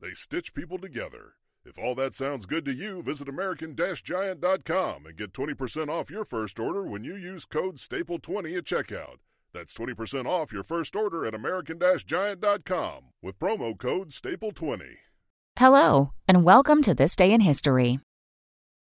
They stitch people together. If all that sounds good to you, visit American-Giant.com and get 20% off your first order when you use code STAPLE20 at checkout. That's 20% off your first order at American-Giant.com with promo code STAPLE20. Hello, and welcome to This Day in History.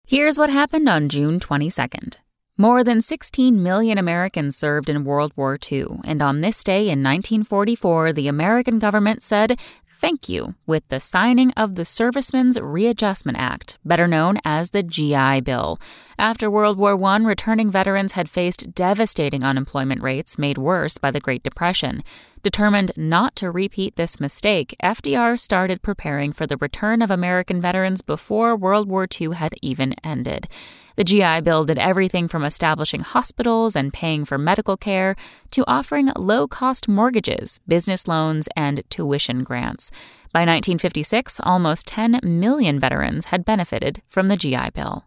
Here's what happened on June 22nd. More than 16 million Americans served in World War II, and on this day in 1944, the American government said thank you with the signing of the Servicemen's Readjustment Act, better known as the GI Bill. After World War I, returning veterans had faced devastating unemployment rates made worse by the Great Depression. Determined not to repeat this mistake, FDR started preparing for the return of American veterans before World War II had even ended. The GI Bill did everything from establishing hospitals and paying for medical care to offering low cost mortgages, business loans, and tuition grants. By 1956, almost 10 million veterans had benefited from the GI Bill.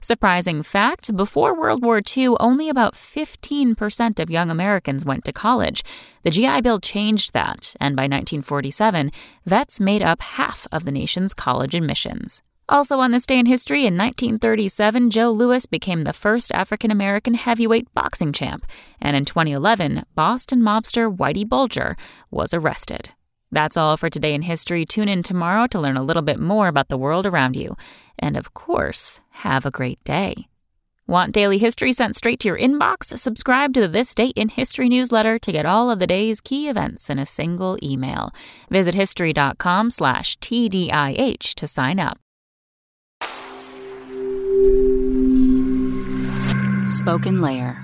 Surprising fact before World War II, only about 15% of young Americans went to college. The GI Bill changed that, and by 1947, vets made up half of the nation's college admissions. Also on this day in history, in 1937, Joe Louis became the first African American heavyweight boxing champ, and in 2011, Boston mobster Whitey Bulger was arrested. That's all for today in history. Tune in tomorrow to learn a little bit more about the world around you. And of course, have a great day. Want daily history sent straight to your inbox? Subscribe to the This Day in History newsletter to get all of the day's key events in a single email. Visit history.com slash TDIH to sign up. SpokenLayer.